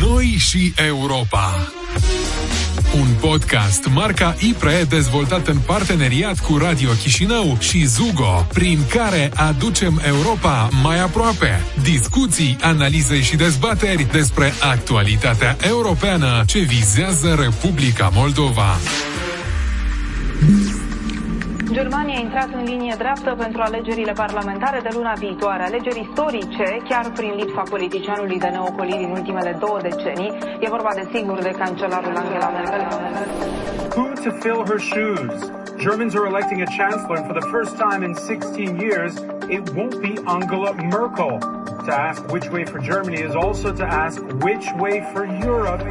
Noi și Europa. Un podcast marca IPRE dezvoltat în parteneriat cu Radio Chișinău și Zugo, prin care aducem Europa mai aproape. Discuții, analize și dezbateri despre actualitatea europeană ce vizează Republica Moldova. Germania a intrat în linie dreaptă pentru alegerile parlamentare de luna viitoare, alegeri istorice, chiar prin lipsa politicianului de din ultimele două decenii. E vorba de sigur de cancelarul Angela Merkel. Who to fill her shoes? Germans are electing a chancellor, and for the first time in 16 years, it won't be Angela Merkel. To ask which way for Germany is also to ask which way for Europe.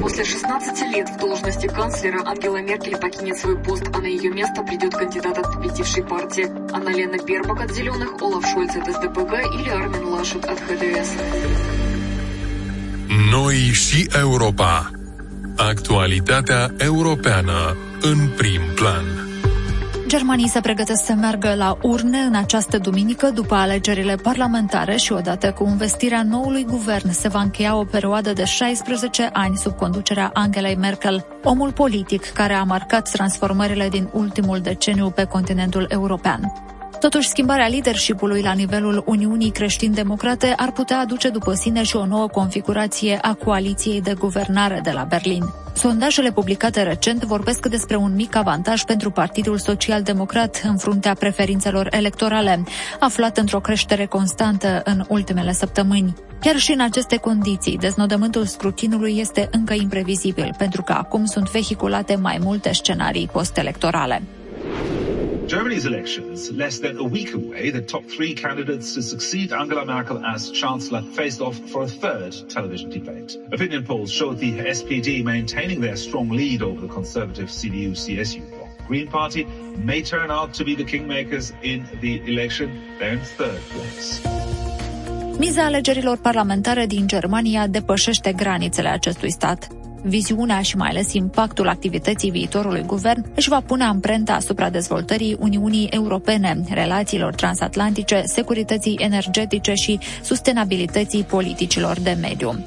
После 16 лет в должности канцлера Ангела Меркель покинет свой пост, а на ее место придет кандидат от победившей партии. Анна-Лена Бербак от «Зеленых», Олаф Шольц от СДПГ или Армин Лашет от ХДС. Noi și Europa. Actualitatea europeană în prim plan. Germanii se pregătesc să meargă la urne în această duminică după alegerile parlamentare și odată cu investirea noului guvern se va încheia o perioadă de 16 ani sub conducerea Angelei Merkel, omul politic care a marcat transformările din ultimul deceniu pe continentul european. Totuși, schimbarea leadership-ului la nivelul Uniunii Creștin-Democrate ar putea aduce după sine și o nouă configurație a coaliției de guvernare de la Berlin. Sondajele publicate recent vorbesc despre un mic avantaj pentru Partidul Social-Democrat în fruntea preferințelor electorale, aflat într-o creștere constantă în ultimele săptămâni. Chiar și în aceste condiții, deznodământul scrutinului este încă imprevizibil, pentru că acum sunt vehiculate mai multe scenarii postelectorale. Germany's elections, less than a week away, the top three candidates to succeed Angela Merkel as Chancellor faced off for a third television debate. Opinion polls showed the SPD maintaining their strong lead over the conservative CDU-CSU bloc. Green Party may turn out to be the kingmakers in the election. They're in third place. Miza alegerilor parlamentare din Germania depășește granițele acestui stat. Viziunea și mai ales impactul activității viitorului guvern își va pune amprenta asupra dezvoltării Uniunii Europene, relațiilor transatlantice, securității energetice și sustenabilității politicilor de mediu.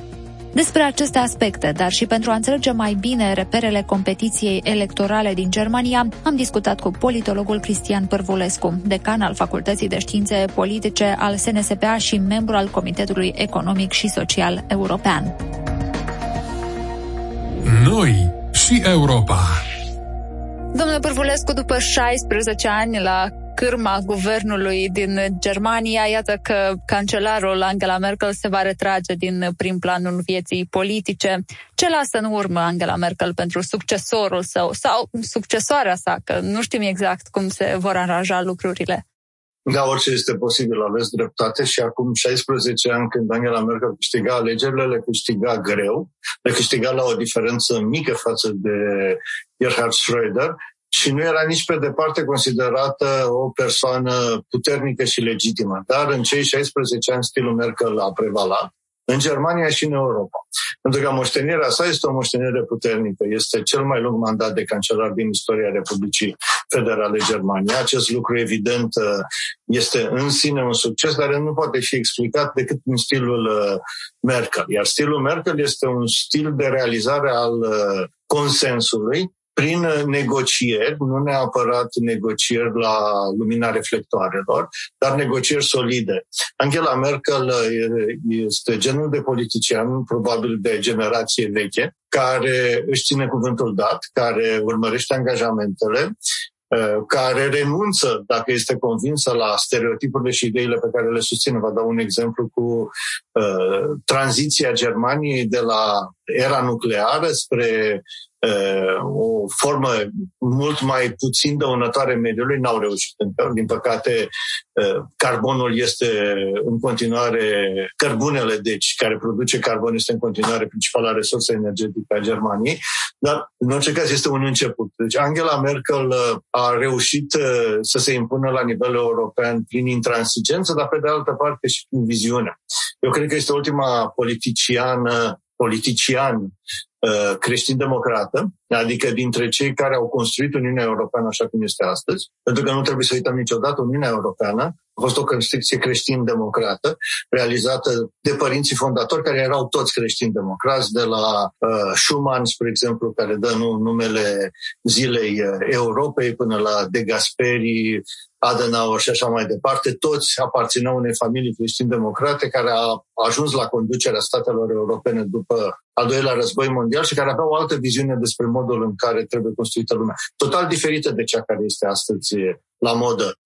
Despre aceste aspecte, dar și pentru a înțelege mai bine reperele competiției electorale din Germania, am discutat cu politologul Cristian Părvulescu, decan al Facultății de Științe Politice al SNSPA și membru al Comitetului Economic și Social European. Noi și Europa. Domnule Pârvulescu, după 16 ani la cârma guvernului din Germania, iată că cancelarul Angela Merkel se va retrage din prim planul vieții politice. Ce lasă în urmă Angela Merkel pentru succesorul său sau succesoarea sa, că nu știm exact cum se vor aranja lucrurile? Da, orice este posibil, aveți dreptate și acum 16 ani când Angela Merkel câștiga alegerile, le câștiga greu, le câștiga la o diferență mică față de Gerhard Schröder și nu era nici pe departe considerată o persoană puternică și legitimă. Dar în cei 16 ani stilul Merkel a prevalat în Germania și în Europa. Pentru că moștenirea sa este o moștenire puternică. Este cel mai lung mandat de cancelar din istoria Republicii Federale Germania. Acest lucru, evident, este în sine un succes, dar nu poate fi explicat decât în stilul uh, Merkel. Iar stilul Merkel este un stil de realizare al uh, consensului prin negocieri, nu neapărat negocieri la lumina reflectoarelor, dar negocieri solide. Angela Merkel este genul de politician, probabil de generație veche, care își ține cuvântul dat, care urmărește angajamentele, care renunță, dacă este convinsă, la stereotipurile și ideile pe care le susține. Vă dau un exemplu cu uh, tranziția Germaniei de la era nucleară spre Uh, o formă mult mai puțin dăunătoare mediului, n-au reușit încă. Din păcate, uh, carbonul este în continuare, cărbunele, deci, care produce carbon, este în continuare principala resursă energetică a Germaniei, dar, în orice caz, este un început. Deci, Angela Merkel uh, a reușit să se impună la nivel european prin intransigență, dar, pe de altă parte, și prin viziune. Eu cred că este ultima politiciană politician uh, creștin-democrată, adică dintre cei care au construit Uniunea Europeană așa cum este astăzi, pentru că nu trebuie să uităm niciodată Uniunea Europeană a fost o construcție creștin-democrată, realizată de părinții fondatori, care erau toți creștini-democrați, de la uh, Schumann, spre exemplu, care dă nu, numele zilei uh, Europei, până la De Gasperi, Adenauer și așa mai departe, toți aparțineau unei familii creștin-democrate care a ajuns la conducerea statelor europene după al doilea război mondial și care aveau o altă viziune despre modul în care trebuie construită lumea. Total diferită de cea care este astăzi la modă.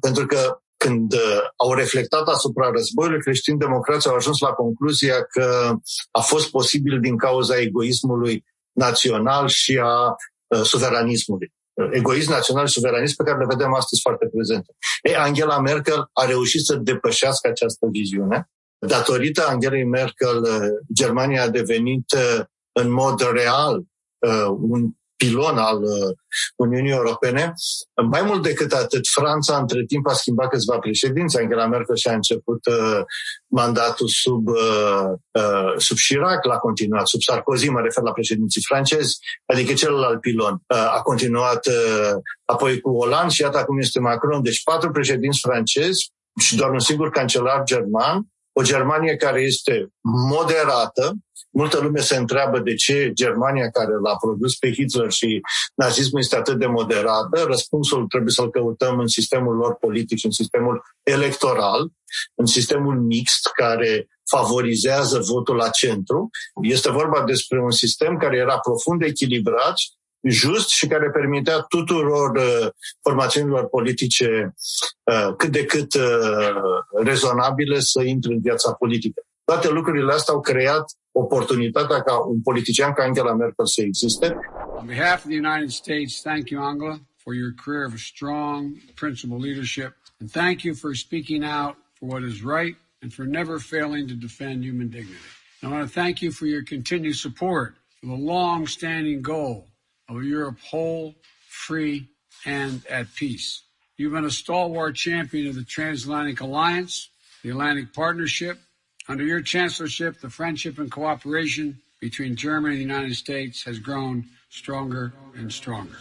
Pentru că când au reflectat asupra războiului, creștini democrați au ajuns la concluzia că a fost posibil din cauza egoismului național și a suveranismului egoism național și suveranism pe care le vedem astăzi foarte prezente. Ei, Angela Merkel a reușit să depășească această viziune. Datorită Angelei Merkel, Germania a devenit în mod real un pilon al uh, Uniunii Europene. Mai mult decât atât, Franța între timp a schimbat câțiva președinți. Angela Merkel și-a început uh, mandatul sub, uh, uh, sub Chirac, l-a continuat sub Sarkozy, mă refer la președinții francezi, adică celălalt pilon. Uh, a continuat uh, apoi cu Hollande și iată acum este Macron. Deci patru președinți francezi și doar un singur cancelar german o Germanie care este moderată, multă lume se întreabă de ce Germania care l-a produs pe Hitler și nazismul este atât de moderată. Răspunsul trebuie să-l căutăm în sistemul lor politic, în sistemul electoral, în sistemul mixt care favorizează votul la centru. Este vorba despre un sistem care era profund echilibrat just și care permitea tuturor uh, formațiunilor politice uh, cât de cât uh, rezonabile să intre în viața politică. Toate lucrurile astea au creat oportunitatea ca un politician ca Angela Merkel să existe. On behalf of the United States, thank you, Angela, for your career of strong, principled leadership, and thank you for speaking out for what is right and for never failing to defend human dignity. I want to thank you for your continued support for the long-standing goal of a Europe whole, free, and at peace. You've been a stalwart champion of the Transatlantic Alliance, the Atlantic Partnership. Under your chancellorship, the friendship and cooperation between Germany and the United States has grown stronger and stronger.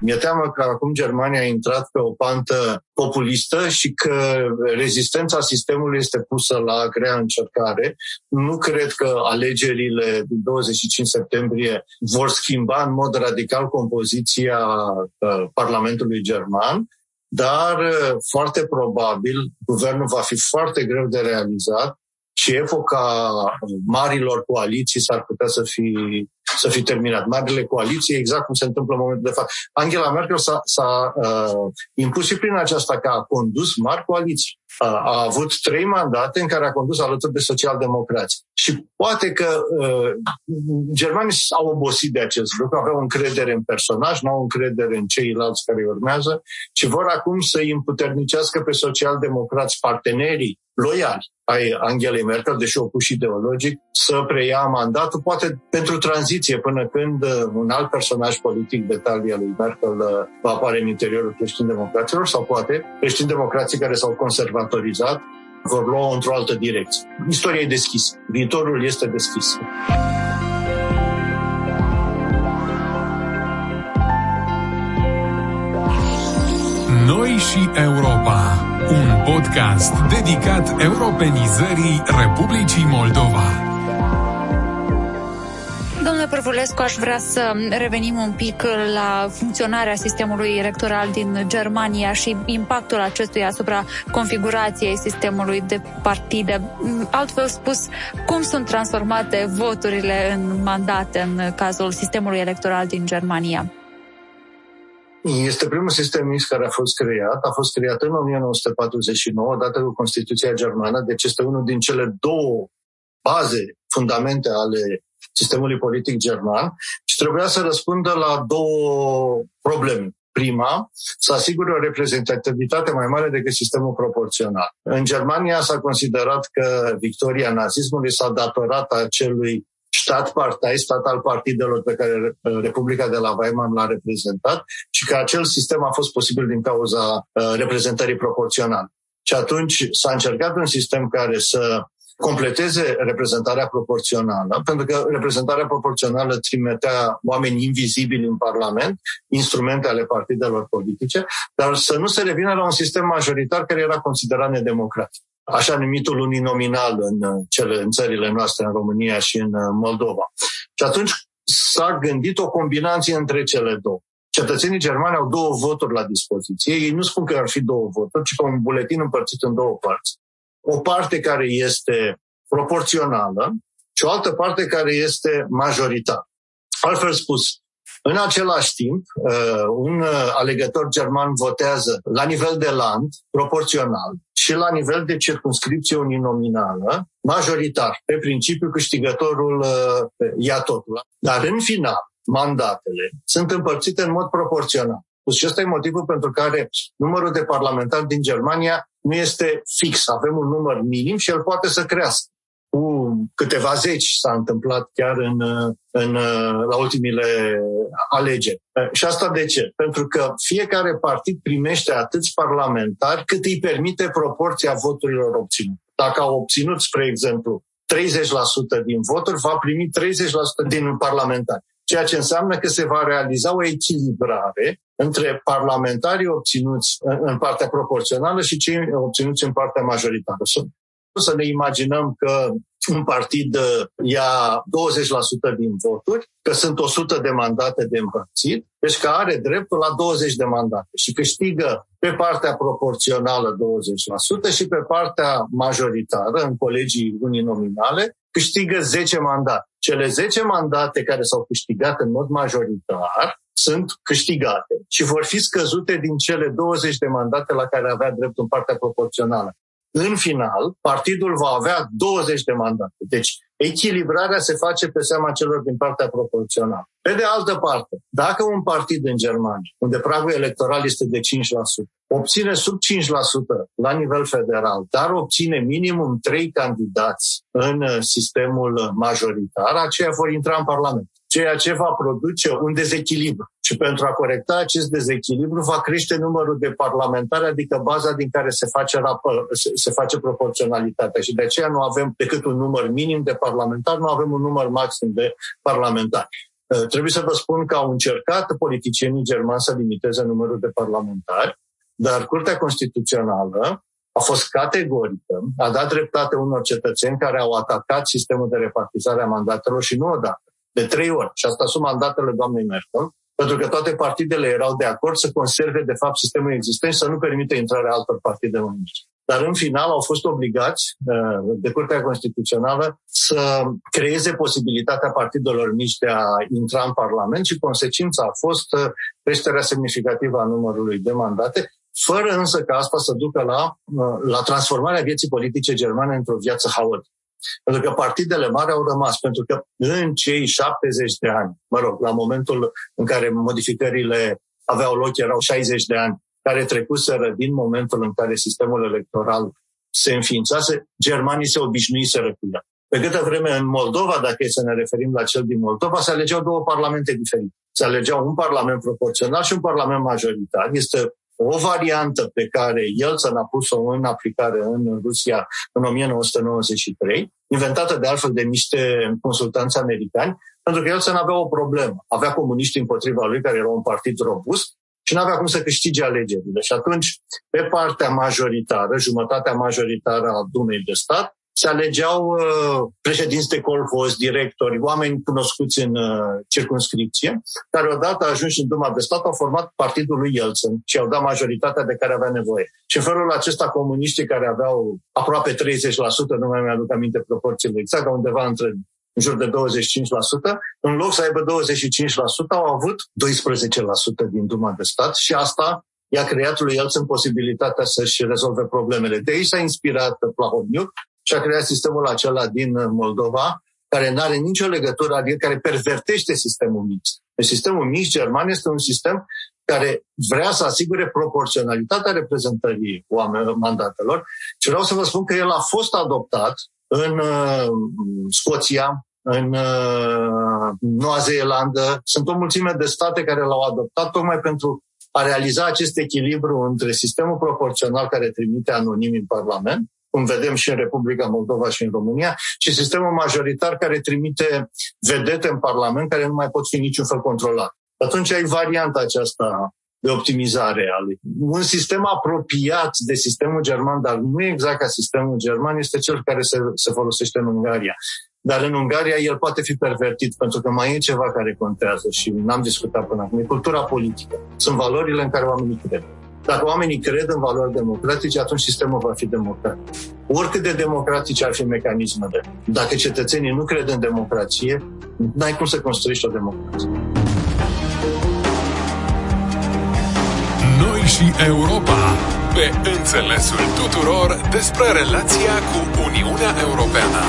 Mi-e teamă că acum Germania a intrat pe o pantă populistă și că rezistența sistemului este pusă la grea încercare. Nu cred că alegerile din 25 septembrie vor schimba în mod radical compoziția uh, Parlamentului german, dar uh, foarte probabil guvernul va fi foarte greu de realizat și epoca marilor coaliții s-ar putea să fi, să fi terminat. Marile coaliții, exact cum se întâmplă în momentul de față. Angela Merkel s-a, s-a uh, impus și prin aceasta că a condus mari coaliții a avut trei mandate în care a condus alături de socialdemocrați. Și poate că uh, germanii au obosit de acest lucru, aveau încredere în personaj, nu au încredere în ceilalți care urmează și vor acum să îi împuternicească pe socialdemocrați partenerii loiali ai Angelei Merkel, deși opus ideologic, să preia mandatul, poate pentru tranziție, până când uh, un alt personaj politic de talia lui Merkel uh, va apare în interiorul creștin-democraților sau poate creștin-democrații care s-au conservat conservatorizat vor lua într-o altă direcție. Istoria e deschisă. Viitorul este deschis. Noi și Europa, un podcast dedicat europenizării Republicii Moldova. Domnule Părvulescu, aș vrea să revenim un pic la funcționarea sistemului electoral din Germania și impactul acestuia asupra configurației sistemului de partide. Altfel spus, cum sunt transformate voturile în mandate în cazul sistemului electoral din Germania? Este primul sistem mix care a fost creat. A fost creat în 1949, dată cu Constituția Germană, deci este unul din cele două baze, fundamente ale sistemului politic german și trebuia să răspundă la două probleme. Prima, să asigure o reprezentativitate mai mare decât sistemul proporțional. În Germania s-a considerat că victoria nazismului s-a datorat acelui stat partai, stat al partidelor pe care Republica de la Weimar l-a reprezentat și că acel sistem a fost posibil din cauza uh, reprezentării proporționale. Și atunci s-a încercat un sistem care să completeze reprezentarea proporțională, pentru că reprezentarea proporțională trimitea oameni invizibili în Parlament, instrumente ale partidelor politice, dar să nu se revină la un sistem majoritar care era considerat nedemocratic așa numitul uninominal în, cele, în țările noastre, în România și în Moldova. Și atunci s-a gândit o combinație între cele două. Cetățenii germani au două voturi la dispoziție. Ei nu spun că ar fi două voturi, ci că un buletin împărțit în două părți. O parte care este proporțională și o altă parte care este majoritară. Altfel spus, în același timp, uh, un uh, alegător german votează la nivel de land, proporțional, și la nivel de circunscripție uninominală, majoritar. Pe principiu, câștigătorul uh, ia totul. Dar în final, mandatele sunt împărțite în mod proporțional. Și ăsta e motivul pentru care numărul de parlamentari din Germania nu este fix. Avem un număr minim și el poate să crească. Cu câteva zeci s-a întâmplat chiar în, în, la ultimile alegeri. Și asta de ce? Pentru că fiecare partid primește atâți parlamentari cât îi permite proporția voturilor obținute. Dacă au obținut, spre exemplu, 30% din voturi, va primi 30% din parlamentari ceea ce înseamnă că se va realiza o echilibrare între parlamentarii obținuți în partea proporțională și cei obținuți în partea majoritară. Să ne imaginăm că un partid uh, ia 20% din voturi, că sunt 100 de mandate de împărțit, deci că are dreptul la 20 de mandate și câștigă pe partea proporțională 20% și pe partea majoritară, în colegii uninominale, câștigă 10 mandate. Cele 10 mandate care s-au câștigat în mod majoritar sunt câștigate și vor fi scăzute din cele 20 de mandate la care avea drept în partea proporțională. În final, partidul va avea 20 de mandate. Deci, echilibrarea se face pe seama celor din partea proporțională. Pe de altă parte, dacă un partid în Germania, unde pragul electoral este de 5%, obține sub 5% la nivel federal, dar obține minimum 3 candidați în sistemul majoritar, aceia vor intra în Parlament ceea ce va produce un dezechilibru. Și pentru a corecta acest dezechilibru va crește numărul de parlamentari, adică baza din care se face, se face proporționalitatea. Și de aceea nu avem decât un număr minim de parlamentari, nu avem un număr maxim de parlamentari. Uh, trebuie să vă spun că au încercat politicienii germani să limiteze numărul de parlamentari, dar Curtea Constituțională a fost categorică, a dat dreptate unor cetățeni care au atacat sistemul de repartizare a mandatelor și nu odată de trei ori. Și asta sunt mandatele doamnei Merkel, pentru că toate partidele erau de acord să conserve, de fapt, sistemul existent și să nu permite intrarea altor partide în mici. Dar în final au fost obligați uh, de Curtea Constituțională să creeze posibilitatea partidelor mici de a intra în Parlament și consecința a fost uh, creșterea semnificativă a numărului de mandate, fără însă ca asta să ducă la, uh, la transformarea vieții politice germane într-o viață haotică. Pentru că partidele mari au rămas, pentru că în cei 70 de ani, mă rog, la momentul în care modificările aveau loc, erau 60 de ani, care trecuseră din momentul în care sistemul electoral se înființase, germanii se obișnuiseră cu ea. Pe câtă vreme în Moldova, dacă e să ne referim la cel din Moldova, se alegeau două parlamente diferite. Se alegeau un parlament proporțional și un parlament majoritar. Este o variantă pe care Yeltsin a pus-o în aplicare în Rusia în 1993, inventată de altfel de niște consultanți americani, pentru că Yeltsin avea o problemă. Avea comuniști împotriva lui, care era un partid robust, și nu avea cum să câștige alegerile. Și atunci, pe partea majoritară, jumătatea majoritară a Dumei de stat, se alegeau uh, președinți de colhoz, directori, oameni cunoscuți în uh, circunscripție, care odată ajunși în Duma de Stat au format partidul lui Yeltsin și au dat majoritatea de care avea nevoie. Și în felul acesta comuniștii care aveau aproape 30%, nu mai mi-aduc aminte proporțiile exact, undeva între în jur de 25%, în loc să aibă 25%, au avut 12% din Duma de Stat și asta i-a creat lui Yeltsin posibilitatea să-și rezolve problemele. De aici s-a inspirat Plahotniuc și a creat sistemul acela din Moldova, care nu are nicio legătură, adică care pervertește sistemul mixt. Deci sistemul mixt german este un sistem care vrea să asigure proporționalitatea reprezentării oamenilor mandatelor și vreau să vă spun că el a fost adoptat în uh, Scoția, în uh, Noua Zeelandă. Sunt o mulțime de state care l-au adoptat tocmai pentru a realiza acest echilibru între sistemul proporțional care trimite anonim în Parlament cum vedem și în Republica Moldova și în România, ci sistemul majoritar care trimite vedete în Parlament care nu mai pot fi niciun fel controlat. Atunci ai varianta aceasta de optimizare a lui. Un sistem apropiat de sistemul german, dar nu exact ca sistemul german, este cel care se, se folosește în Ungaria. Dar în Ungaria el poate fi pervertit, pentru că mai e ceva care contează și n-am discutat până acum. E cultura politică. Sunt valorile în care oamenii cred. Dacă oamenii cred în valori democratice, atunci sistemul va fi democratic. Oricât de democratice ar fi mecanismele, dacă cetățenii nu cred în democrație, n-ai cum să construiești o democrație. Noi și Europa, pe înțelesul tuturor despre relația cu Uniunea Europeană.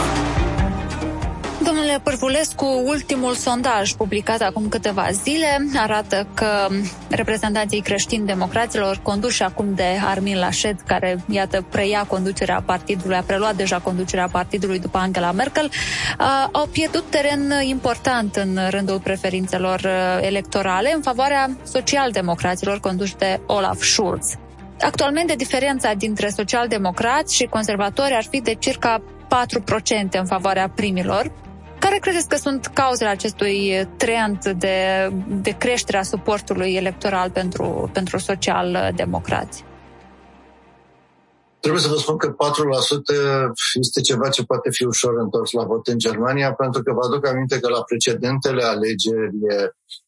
Domnule Pârvulescu, ultimul sondaj publicat acum câteva zile arată că reprezentanții creștini democraților conduși acum de Armin Laschet, care, iată, preia conducerea partidului, a preluat deja conducerea partidului după Angela Merkel, au pierdut teren important în rândul preferințelor electorale în favoarea socialdemocraților conduși de Olaf Schulz. Actualmente, diferența dintre socialdemocrați și conservatori ar fi de circa 4% în favoarea primilor, care credeți că sunt cauzele acestui trend de, de creștere a suportului electoral pentru, pentru social-democrați? Trebuie să vă spun că 4% este ceva ce poate fi ușor întors la vot în Germania, pentru că vă aduc aminte că la precedentele alegeri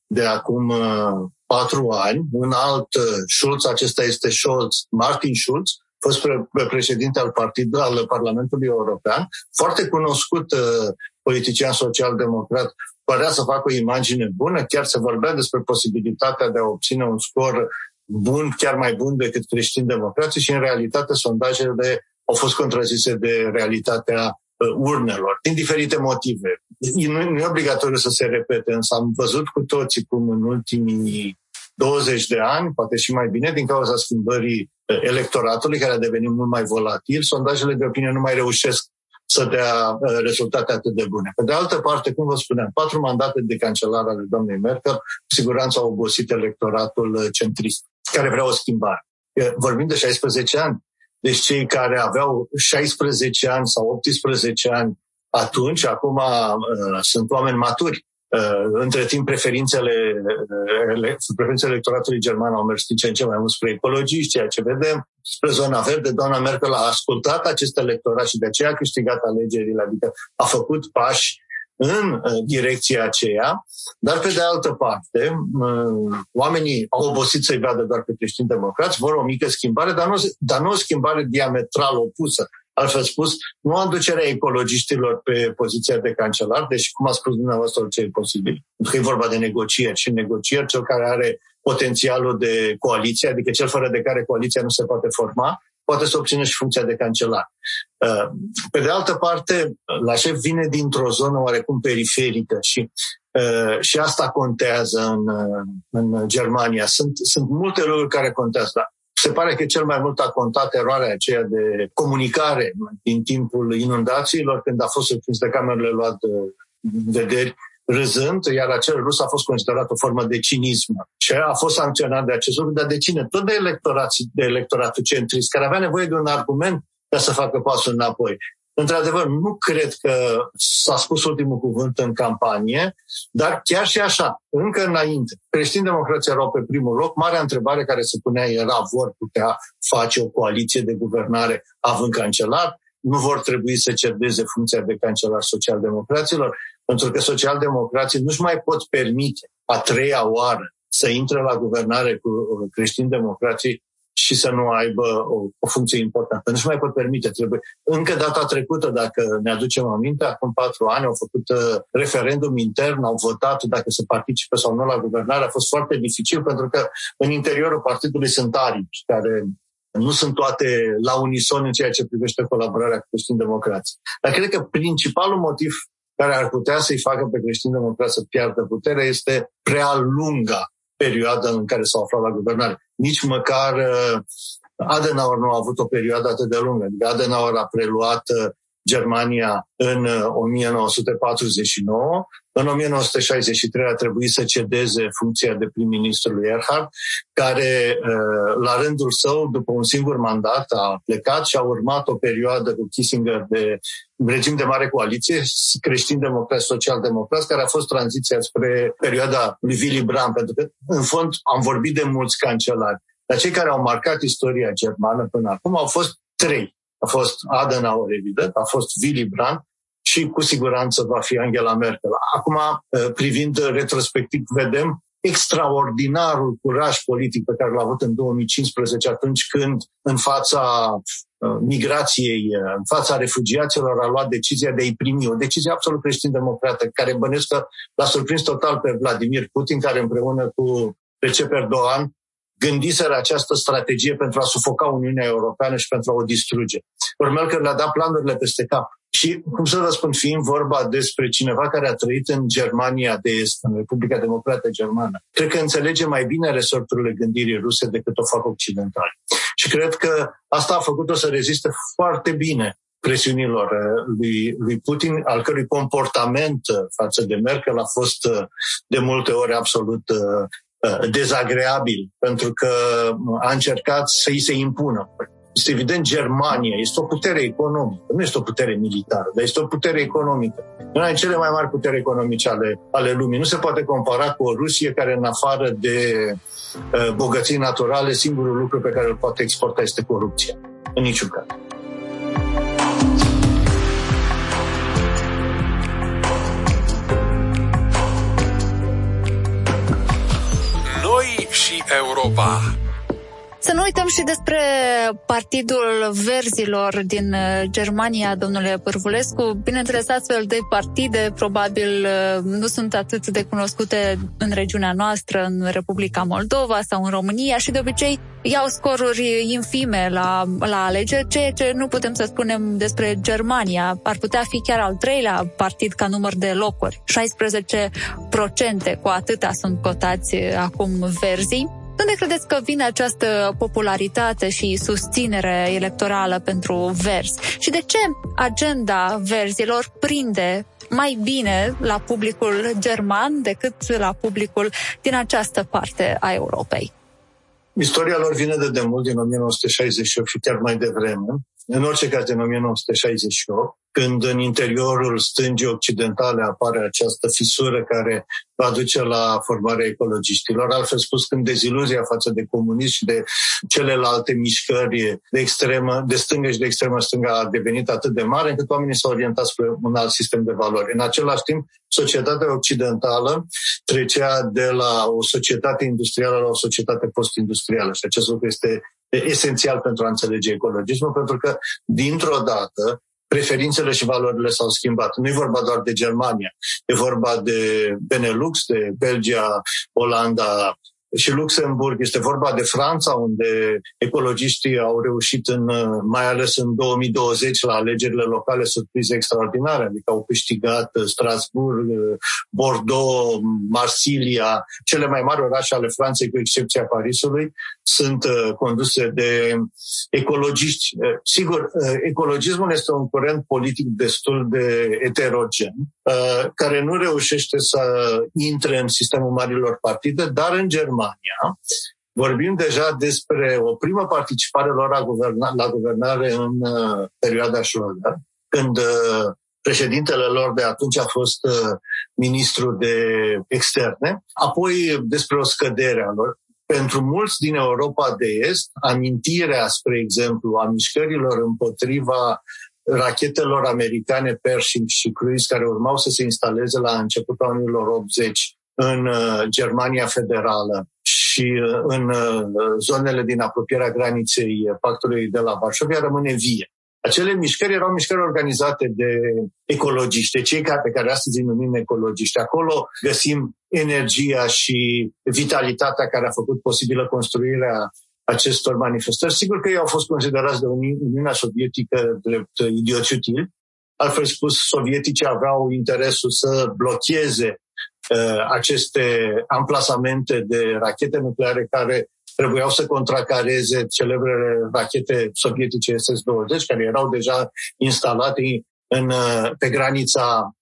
de acum uh, patru ani, un alt uh, Schulz, acesta este Scholz, Martin Schulz, fost președinte al, partid, al Parlamentului European, foarte cunoscut uh, politician social-democrat, părea să facă o imagine bună, chiar se vorbea despre posibilitatea de a obține un scor bun, chiar mai bun decât creștini-democrații și în realitate sondajele au fost contrazise de realitatea uh, urnelor, din diferite motive. Nu, nu e obligatoriu să se repete, însă am văzut cu toții cum în ultimii 20 de ani, poate și mai bine, din cauza schimbării uh, electoratului, care a devenit mult mai volatil, sondajele de opinie nu mai reușesc să dea uh, rezultate atât de bune. Pe de altă parte, cum vă spuneam, patru mandate de cancelar ale doamnei Merkel, cu siguranță au obosit electoratul uh, centrist, care vrea o schimbare. Vorbim de 16 ani. Deci cei care aveau 16 ani sau 18 ani atunci, acum uh, sunt oameni maturi Uh, între timp, preferințele, uh, preferințele electoratului german au mers din ce în ce mai mult spre ecologiști, ceea ce vedem spre zona verde. Doamna Merkel a ascultat acest electorat și de aceea a câștigat alegerile, adică a făcut pași în uh, direcția aceea, dar pe de altă parte, oamenii au obosit să-i vadă doar pe creștini democrați, vor o mică schimbare, dar nu, dar nu o schimbare diametral opusă. Altfel spus, nu aducerea ecologiștilor pe poziția de cancelar, deși, cum a spus dumneavoastră, orice e posibil. Pentru că e vorba de negocieri și negocieri, cel care are potențialul de coaliție, adică cel fără de care coaliția nu se poate forma, poate să obțină și funcția de cancelar. Uh, pe de altă parte, la șef vine dintr-o zonă oarecum periferică și, uh, și asta contează în, uh, în Germania. Sunt, sunt multe lucruri care contează. Se pare că cel mai mult a contat eroarea aceea de comunicare din timpul inundațiilor, când a fost surprins de camerele luat vederi râzând, iar acel rus a fost considerat o formă de cinism. Și a fost sancționat de acest lucru, dar de cine? Tot de, electorații, de electoratul centrist, care avea nevoie de un argument ca să facă pasul înapoi. Într-adevăr, nu cred că s-a spus ultimul cuvânt în campanie, dar chiar și așa, încă înainte, creștini-democrații erau pe primul loc, marea întrebare care se punea era vor putea face o coaliție de guvernare având cancelar, nu vor trebui să cedeze funcția de cancelar social-democraților, pentru că social-democrații nu-și mai pot permite a treia oară să intre la guvernare cu creștini-democrații și să nu aibă o, o funcție importantă. Nu-și mai pot permite. Trebuie. Încă data trecută, dacă ne aducem aminte, acum patru ani au făcut uh, referendum intern, au votat dacă se participe sau nu la guvernare. A fost foarte dificil pentru că în interiorul partidului sunt arici care nu sunt toate la unison în ceea ce privește colaborarea cu creștini democrații. Dar cred că principalul motiv care ar putea să-i facă pe creștini democrați să piardă puterea este prea lunga perioadă în care s-au aflat la guvernare. Nici măcar uh, Adenauer nu a avut o perioadă atât de lungă. Adică Adenauer a preluat uh, Germania în 1949. În 1963 a trebuit să cedeze funcția de prim-ministru lui Erhard, care la rândul său, după un singur mandat, a plecat și a urmat o perioadă cu Kissinger de regim de mare coaliție, creștin-democrat, social-democrat, care a fost tranziția spre perioada lui Willy Brandt, pentru că, în fond, am vorbit de mulți cancelari. Dar cei care au marcat istoria germană până acum au fost trei. A fost Adenauer, evident, a fost Willy Brandt și cu siguranță va fi Angela Merkel. Acum, ă, privind retrospectiv, vedem extraordinarul curaj politic pe care l-a avut în 2015 atunci când în fața ă, migrației, ă, în fața refugiaților a luat decizia de a-i primi, o decizie absolut creștin-democrată, care bănesc că l-a surprins total pe Vladimir Putin, care împreună cu Recep Erdogan gândiseră această strategie pentru a sufoca Uniunea Europeană și pentru a o distruge. Ori Merkel le-a dat planurile peste cap. Și, cum să vă spun, fiind vorba despre cineva care a trăit în Germania de Est, în Republica Democrată Germană, cred că înțelege mai bine resorturile gândirii ruse decât o fac occidentali. Și cred că asta a făcut-o să reziste foarte bine presiunilor uh, lui, lui Putin, al cărui comportament uh, față de Merkel a fost uh, de multe ori absolut Uh, dezagreabil pentru că a încercat să îi se impună. Este evident Germania, este o putere economică, nu este o putere militară, dar este o putere economică. Una din cele mai mari puteri economice ale, ale lumii. Nu se poate compara cu o Rusie care, în afară de uh, bogății naturale, singurul lucru pe care îl poate exporta este corupția. În niciun caz. Europa. Să nu uităm și despre Partidul Verzilor din uh, Germania, domnule Pârvulescu. Bineînțeles, astfel de partide probabil uh, nu sunt atât de cunoscute în regiunea noastră, în Republica Moldova sau în România și de obicei iau scoruri infime la, la alegeri, ceea ce nu putem să spunem despre Germania. Ar putea fi chiar al treilea partid ca număr de locuri. 16% cu atâta sunt cotați uh, acum verzii. Unde credeți că vine această popularitate și susținere electorală pentru verzi? Și de ce agenda verzilor prinde mai bine la publicul german decât la publicul din această parte a Europei? Istoria lor vine de demult, din 1968 și chiar mai devreme. În orice caz, din 1968 când în interiorul stângii occidentale apare această fisură care va duce la formarea ecologiștilor. Altfel spus, când deziluzia față de comunism și de celelalte mișcări de extremă, de stângă și de extremă stângă a devenit atât de mare încât oamenii s-au orientat spre un alt sistem de valori. În același timp, societatea occidentală trecea de la o societate industrială la o societate post-industrială și acest lucru este esențial pentru a înțelege ecologismul, pentru că, dintr-o dată, preferințele și valorile s-au schimbat. Nu e vorba doar de Germania, e vorba de Benelux, de Belgia, Olanda, și Luxemburg. Este vorba de Franța, unde ecologiștii au reușit, în, mai ales în 2020, la alegerile locale, surprize extraordinare. Adică au câștigat Strasbourg, Bordeaux, Marsilia, cele mai mari orașe ale Franței, cu excepția Parisului, sunt uh, conduse de ecologiști. Uh, sigur, uh, ecologismul este un curent politic destul de heterogen, care nu reușește să intre în sistemul marilor partide, dar în Germania Germania, vorbim deja despre o primă participare lor la, guverna, la guvernare în uh, perioada Schröder, când uh, președintele lor de atunci a fost uh, ministru de externe, apoi despre o scădere a lor. Pentru mulți din Europa de Est, amintirea, spre exemplu, a mișcărilor împotriva rachetelor americane Pershing și Cruise care urmau să se instaleze la începutul anilor 80 în uh, Germania Federală și uh, în uh, zonele din apropierea graniței pactului de la Varsovia rămâne vie. Acele mișcări erau mișcări organizate de ecologiști, de cei care, pe care astăzi îi numim ecologiști. Acolo găsim energia și vitalitatea care a făcut posibilă construirea acestor manifestări. Sigur că ei au fost considerați de Uniunea Sovietică drept idioți utili. Altfel spus, sovieticii aveau interesul să blocheze Uh, aceste amplasamente de rachete nucleare care trebuiau să contracareze celebrele rachete sovietice SS-20, care erau deja instalate în, pe granița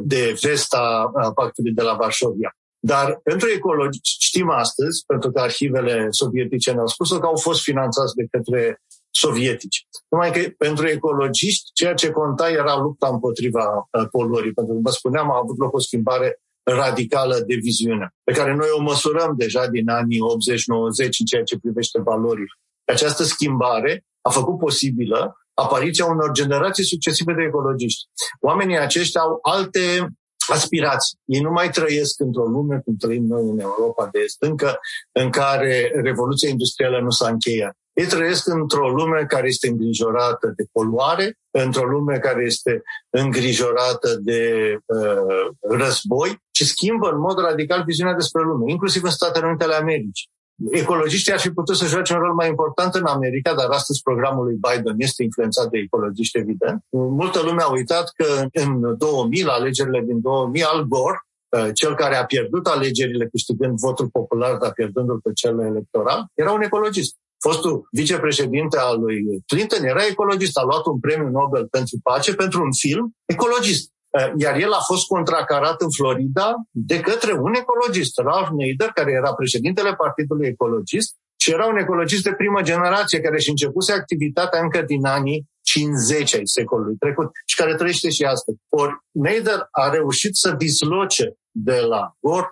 de vest a pactului de la Varsovia. Dar pentru ecologiști știm astăzi, pentru că arhivele sovietice ne-au spus că au fost finanțați de către sovietici. Numai că pentru ecologiști ceea ce conta era lupta împotriva uh, poluării. Pentru că, vă spuneam, a avut loc o schimbare radicală de viziune, pe care noi o măsurăm deja din anii 80-90 în ceea ce privește valorile. Această schimbare a făcut posibilă apariția unor generații succesive de ecologiști. Oamenii aceștia au alte aspirații. Ei nu mai trăiesc într-o lume, cum trăim noi în Europa de Est, încă în care revoluția industrială nu s-a încheiat. Ei trăiesc într-o lume care este îngrijorată de poluare, într-o lume care este îngrijorată de uh, război și schimbă în mod radical viziunea despre lume, inclusiv în Statele Unite ale Americii. Ecologiștii ar fi putut să joace un rol mai important în America, dar astăzi programul lui Biden este influențat de ecologiști, evident. Multă lume a uitat că în 2000, la alegerile din 2000, Al Gore, uh, cel care a pierdut alegerile câștigând votul popular, dar pierdându-l pe cel electoral, era un ecologist. Fostul vicepreședinte al lui Clinton era ecologist, a luat un premiu Nobel pentru pace pentru un film ecologist. Eh, iar el a fost contracarat în Florida de către un ecologist, Ralph Nader, care era președintele Partidului Ecologist și era un ecologist de primă generație care și începuse activitatea încă din anii 50 ai secolului trecut și care trăiește și astăzi. Ori Nader a reușit să disloce de la Gore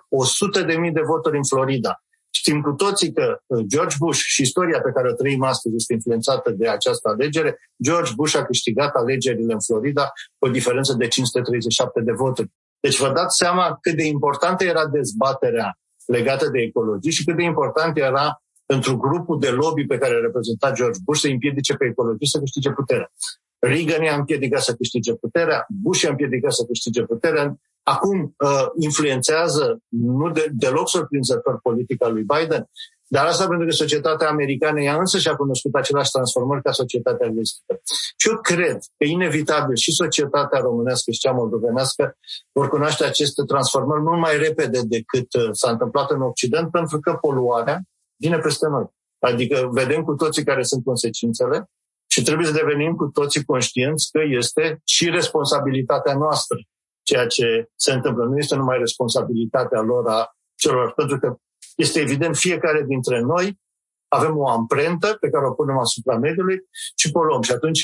100.000 de voturi în Florida. Știm cu toții că uh, George Bush și istoria pe care o trăim astăzi este influențată de această alegere. George Bush a câștigat alegerile în Florida cu o diferență de 537 de voturi. Deci vă dați seama cât de importantă era dezbaterea legată de ecologie și cât de important era pentru grupul de lobby pe care reprezenta George Bush să împiedice pe ecologii să câștige puterea. Reagan i-a împiedicat să câștige puterea, Bush i-a împiedicat să câștige puterea, acum uh, influențeă nu de, deloc surprinzător politica lui Biden, dar asta pentru că societatea americană ea însă și-a cunoscut același transformări ca societatea vestică. Și eu cred că inevitabil și societatea românească și cea moldovenească vor cunoaște aceste transformări mult mai repede decât uh, s-a întâmplat în Occident, pentru că poluarea vine peste noi. Adică vedem cu toții care sunt consecințele și trebuie să devenim cu toții conștienți că este și responsabilitatea noastră ceea ce se întâmplă. Nu este numai responsabilitatea lor a celor, pentru că este evident fiecare dintre noi avem o amprentă pe care o punem asupra mediului și poluăm. Și atunci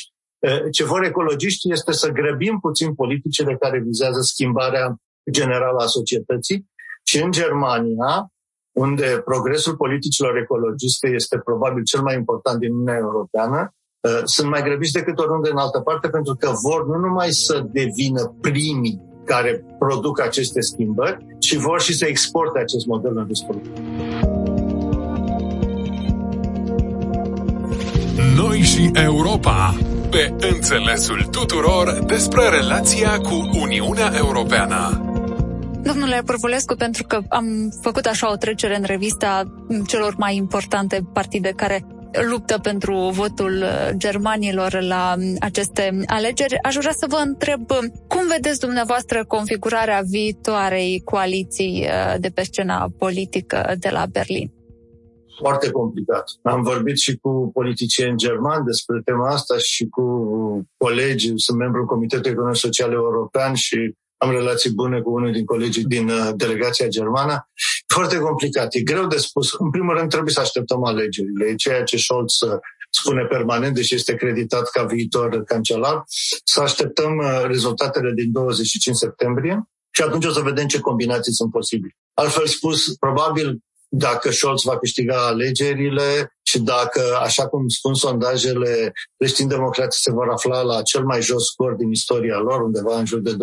ce vor ecologiștii este să grăbim puțin politicile care vizează schimbarea generală a societății și în Germania, unde progresul politicilor ecologiste este probabil cel mai important din Uniunea Europeană, sunt mai grăbiți decât oriunde în altă parte pentru că vor nu numai să devină primii care produc aceste schimbări și vor și să exporte acest model în restul Noi și Europa pe înțelesul tuturor despre relația cu Uniunea Europeană. Domnule Părvulescu, pentru că am făcut așa o trecere în revista celor mai importante partide care luptă pentru votul uh, germanilor la um, aceste alegeri. Aș vrea să vă întreb um, cum vedeți dumneavoastră configurarea viitoarei coaliții uh, de pe scena politică de la Berlin? Foarte complicat. Am vorbit și cu politicieni germani despre tema asta și cu colegi, sunt membru Comitetului Economic Social European și am relații bune cu unul din colegii din uh, delegația germană. Foarte complicat, e greu de spus. În primul rând trebuie să așteptăm alegerile. E ceea ce Scholz uh, spune permanent, deși este creditat ca viitor cancelar, să așteptăm uh, rezultatele din 25 septembrie și atunci o să vedem ce combinații sunt posibile. Altfel spus, probabil dacă Scholz va câștiga alegerile și dacă, așa cum spun sondajele, creștini democrații se vor afla la cel mai jos scor din istoria lor, undeva în jur de 20%,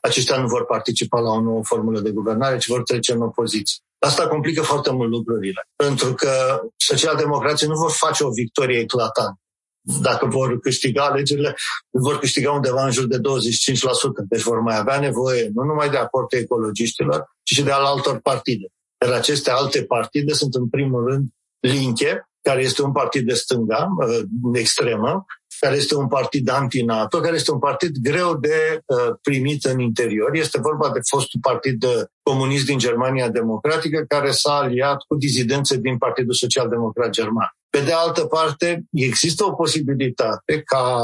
aceștia nu vor participa la o nouă formulă de guvernare, ci vor trece în opoziție. Asta complică foarte mult lucrurile, pentru că socialdemocrații nu vor face o victorie eclatantă dacă vor câștiga alegerile, vor câștiga undeva în jur de 25%. Deci vor mai avea nevoie nu numai de aportul ecologiștilor, ci și de al altor partide. Iar aceste alte partide sunt în primul rând Linke, care este un partid de stânga, uh, extremă, care este un partid anti-NATO, care este un partid greu de uh, primit în interior. Este vorba de fostul partid comunist din Germania Democratică, care s-a aliat cu dizidențe din Partidul Social Democrat German. Pe de altă parte, există o posibilitate ca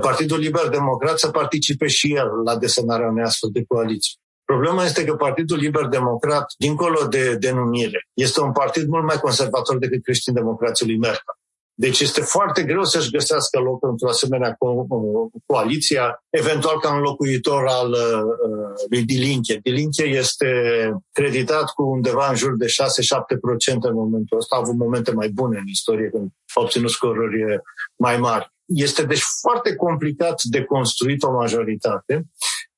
Partidul Liber Democrat să participe și el la desenarea unei astfel de coaliții. Problema este că Partidul Liber Democrat, dincolo de denumire, este un partid mult mai conservator decât creștin democrații lui Merkel. Deci este foarte greu să-și găsească loc într-o asemenea co- coaliție, eventual ca înlocuitor al uh, lui Dilinche. Dilinche este creditat cu undeva în jur de 6-7% în momentul ăsta. A avut momente mai bune în istorie când a obținut scoruri mai mari. Este deci foarte complicat de construit o majoritate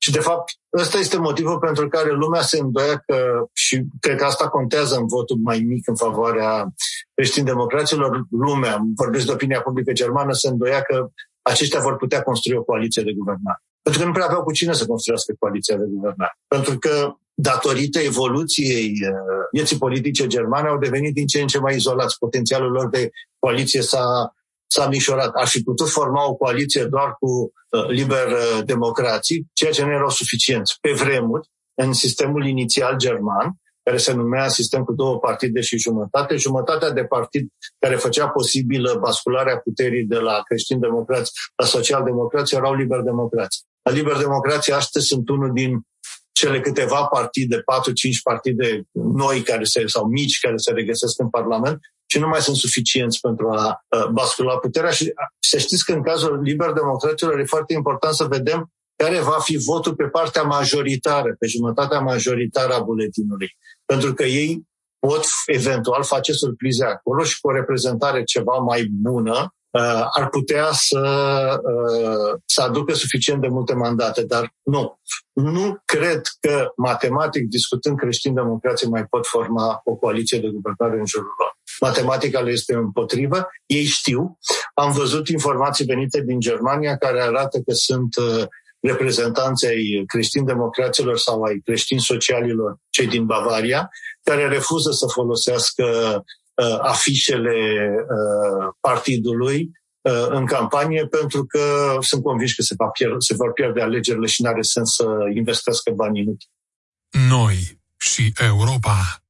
și, de fapt, ăsta este motivul pentru care lumea se îndoia că, și cred că asta contează în votul mai mic în favoarea creștin-democraților, lumea, vorbesc de opinia publică germană, se îndoia că aceștia vor putea construi o coaliție de guvernare. Pentru că nu prea aveau cu cine să construiască coaliția de guvernare. Pentru că, datorită evoluției uh, vieții politice germane, au devenit din ce în ce mai izolați. Potențialul lor de coaliție s-a s-a mișorat. Ar fi putut forma o coaliție doar cu uh, liber uh, democrații, ceea ce nu erau suficienți. Pe vremuri, în sistemul inițial german, care se numea sistem cu două partide și jumătate, jumătatea de partid care făcea posibilă bascularea puterii de la creștini-democrați la social-democrați erau liber-democrați. La liber-democrații astăzi sunt unul din cele câteva partide, 4-5 partide noi care se, sau mici care se regăsesc în Parlament, și nu mai sunt suficienți pentru a bascula puterea. Și să știți că în cazul liber democraților e foarte important să vedem care va fi votul pe partea majoritară, pe jumătatea majoritară a buletinului. Pentru că ei pot eventual face surprize acolo și cu o reprezentare ceva mai bună uh, ar putea să, uh, să aducă suficient de multe mandate, dar nu. Nu cred că matematic, discutând creștini democrații, mai pot forma o coaliție de guvernare în jurul lor. Matematica le este împotrivă, ei știu. Am văzut informații venite din Germania care arată că sunt uh, reprezentanții ai creștin-democraților sau ai creștin-socialilor, cei din Bavaria, care refuză să folosească uh, afișele uh, partidului uh, în campanie pentru că sunt convinși că se, va pierde, se vor pierde alegerile și nu are sens să investească bani inutili. Noi și Europa.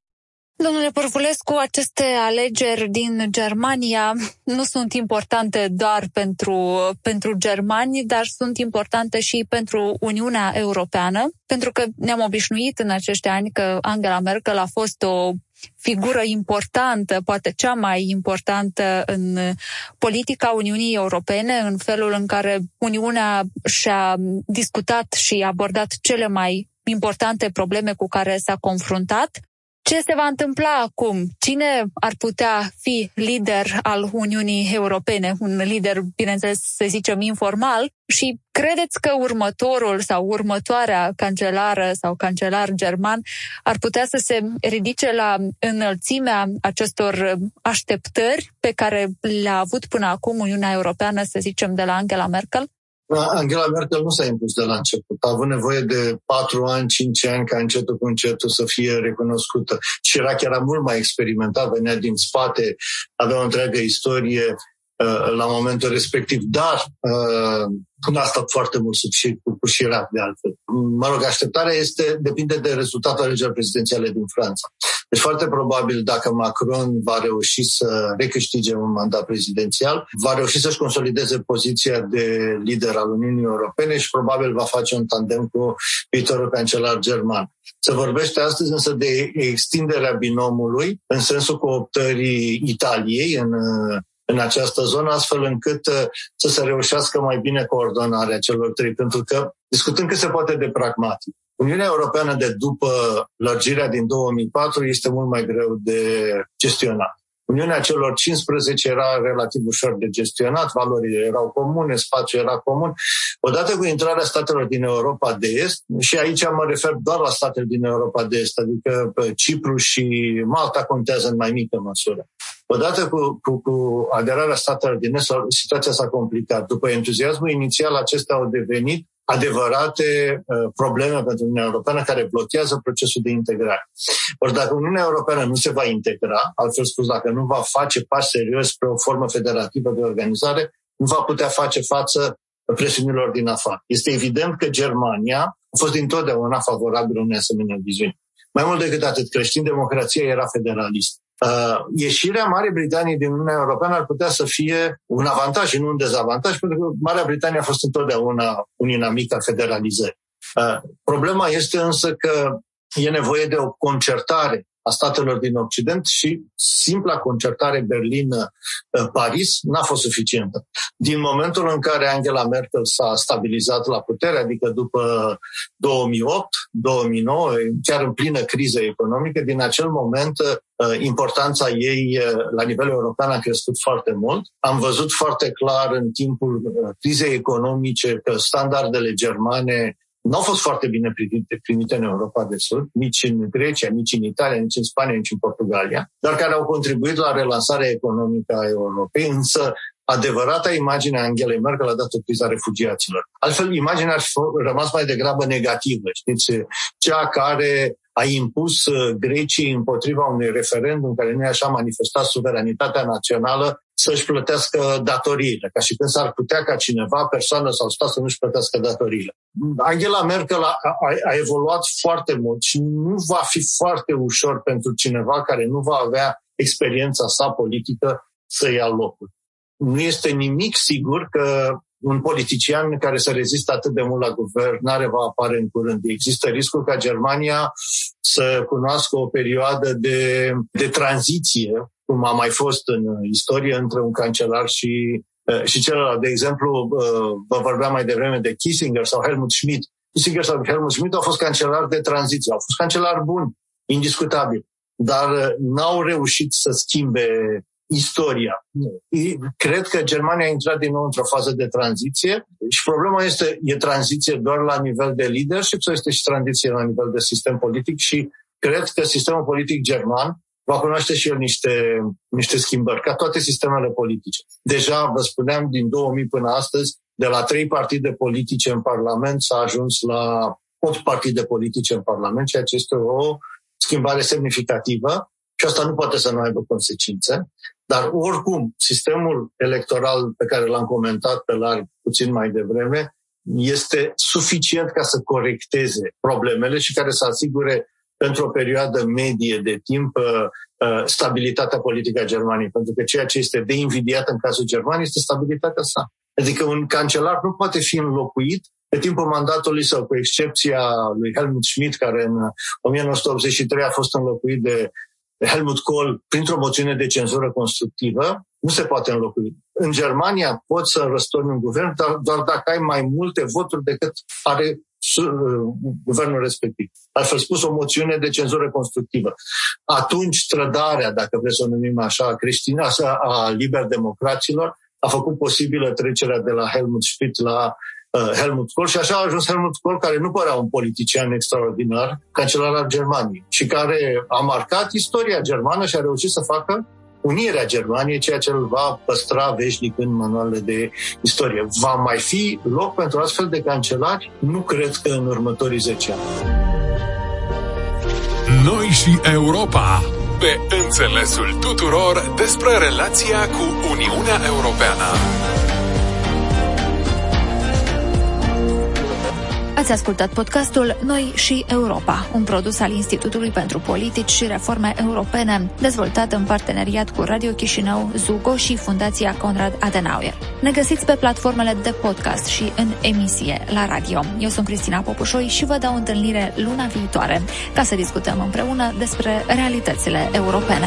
Domnule Părvulescu, aceste alegeri din Germania nu sunt importante doar pentru, pentru germani, dar sunt importante și pentru Uniunea Europeană, pentru că ne-am obișnuit în acești ani că Angela Merkel a fost o figură importantă, poate cea mai importantă în politica Uniunii Europene, în felul în care Uniunea și-a discutat și abordat cele mai importante probleme cu care s-a confruntat ce se va întâmpla acum? Cine ar putea fi lider al Uniunii Europene? Un lider, bineînțeles, să zicem informal. Și credeți că următorul sau următoarea cancelară sau cancelar german ar putea să se ridice la înălțimea acestor așteptări pe care le-a avut până acum Uniunea Europeană, să zicem, de la Angela Merkel? Angela Merkel nu s-a impus de la început. A avut nevoie de patru ani, cinci ani ca încetul cu încetul să fie recunoscută. Și era chiar mult mai experimentat, venea din spate, avea o întreagă istorie uh, la momentul respectiv, dar uh, nu a stat foarte mult sub și cu, cu Chirac de altfel. Mă rog, așteptarea este, depinde de rezultatul alegerilor prezidențiale din Franța. Deci foarte probabil dacă Macron va reuși să recâștige un mandat prezidențial, va reuși să-și consolideze poziția de lider al Uniunii Europene și probabil va face un tandem cu viitorul cancelar german. Se vorbește astăzi însă de extinderea binomului în sensul cooptării Italiei în în această zonă, astfel încât uh, să se reușească mai bine coordonarea celor trei. Pentru că, discutând cât se poate de pragmatic, Uniunea Europeană de după lărgirea din 2004 este mult mai greu de gestionat. Uniunea celor 15 era relativ ușor de gestionat, valorile erau comune, spațiul era comun. Odată cu intrarea statelor din Europa de Est, și aici mă refer doar la statele din Europa de Est, adică Cipru și Malta contează în mai mică măsură. Odată cu, cu, cu aderarea statelor din Est, situația s-a complicat. După entuziasmul inițial, acestea au devenit adevărate uh, probleme pentru Uniunea Europeană care blochează procesul de integrare. Ori dacă Uniunea Europeană nu se va integra, altfel spus, dacă nu va face pași serios spre o formă federativă de organizare, nu va putea face față presiunilor din afară. Este evident că Germania a fost dintotdeauna favorabilă unei asemenea viziuni. Mai mult decât atât, creștin democrația era federalistă. Uh, ieșirea Marii Britanii din Uniunea Europeană ar putea să fie un avantaj și nu un dezavantaj, pentru că Marea Britanie a fost întotdeauna un inamic al federalizării. Uh, problema este însă că e nevoie de o concertare a statelor din Occident și simpla concertare Berlin-Paris n-a fost suficientă. Din momentul în care Angela Merkel s-a stabilizat la putere, adică după 2008, 2009, chiar în plină criză economică, din acel moment uh, importanța ei uh, la nivel european a crescut foarte mult. Am văzut foarte clar în timpul uh, crizei economice că standardele germane nu au fost foarte bine primite, primite în Europa de Sud, nici în Grecia, nici în Italia, nici în Spania, nici în Portugalia, dar care au contribuit la relansarea economică a Europei, însă adevărata imagine a Angelei Merkel a dat o criza refugiaților. Altfel, imaginea ar fi rămas mai degrabă negativă, știți, cea care a impus uh, Greciei împotriva unui referendum care nu e așa manifestat suveranitatea națională să-și plătească datoriile, ca și când s-ar putea ca cineva, persoană sau stat să nu-și plătească datoriile. Angela Merkel a, a, a evoluat foarte mult și nu va fi foarte ușor pentru cineva care nu va avea experiența sa politică să ia locul. Nu este nimic sigur că un politician care să rezistă atât de mult la guvernare va apare în curând. Există riscul ca Germania să cunoască o perioadă de, de tranziție, cum a mai fost în istorie, între un cancelar și, uh, și celălalt. De exemplu, uh, vă vorbeam mai devreme de Kissinger sau Helmut Schmidt. Kissinger sau Helmut Schmidt au fost cancelari de tranziție, au fost cancelari buni, indiscutabil, dar uh, n-au reușit să schimbe istoria. Cred că Germania a intrat din nou într-o fază de tranziție și problema este, e tranziție doar la nivel de leadership sau este și tranziție la nivel de sistem politic și cred că sistemul politic german va cunoaște și el niște, niște schimbări, ca toate sistemele politice. Deja, vă spuneam, din 2000 până astăzi, de la trei partide politice în Parlament s-a ajuns la opt partide politice în Parlament, ceea ce este o schimbare semnificativă și asta nu poate să nu aibă consecințe. Dar oricum, sistemul electoral pe care l-am comentat pe larg puțin mai devreme este suficient ca să corecteze problemele și care să asigure pentru o perioadă medie de timp uh, uh, stabilitatea politică a Germaniei. Pentru că ceea ce este de invidiat în cazul Germaniei este stabilitatea sa. Adică un cancelar nu poate fi înlocuit pe timpul mandatului său, cu excepția lui Helmut Schmidt, care în 1983 a fost înlocuit de Helmut Kohl printr-o moțiune de cenzură constructivă, nu se poate înlocui. În Germania poți să răstorni un guvern dar doar dacă ai mai multe voturi decât are guvernul respectiv. Altfel spus, o moțiune de cenzură constructivă. Atunci trădarea, dacă vreți să o numim așa, creștină, a liber-democraților, a făcut posibilă trecerea de la Helmut Schmidt la uh, Helmut Kohl și așa a ajuns Helmut Kohl, care nu părea un politician extraordinar, cancelar al Germaniei și care a marcat istoria germană și a reușit să facă unirea Germaniei, ceea ce îl va păstra veșnic în manualele de istorie. Va mai fi loc pentru astfel de cancelari? Nu cred că în următorii 10 ani. Noi și Europa pe înțelesul tuturor despre relația cu Uniunea Europeană. Ați ascultat podcastul Noi și Europa, un produs al Institutului pentru Politici și Reforme Europene, dezvoltat în parteneriat cu Radio Chișinău, Zugo și Fundația Conrad Adenauer. Ne găsiți pe platformele de podcast și în emisie la radio. Eu sunt Cristina Popușoi și vă dau întâlnire luna viitoare ca să discutăm împreună despre realitățile europene.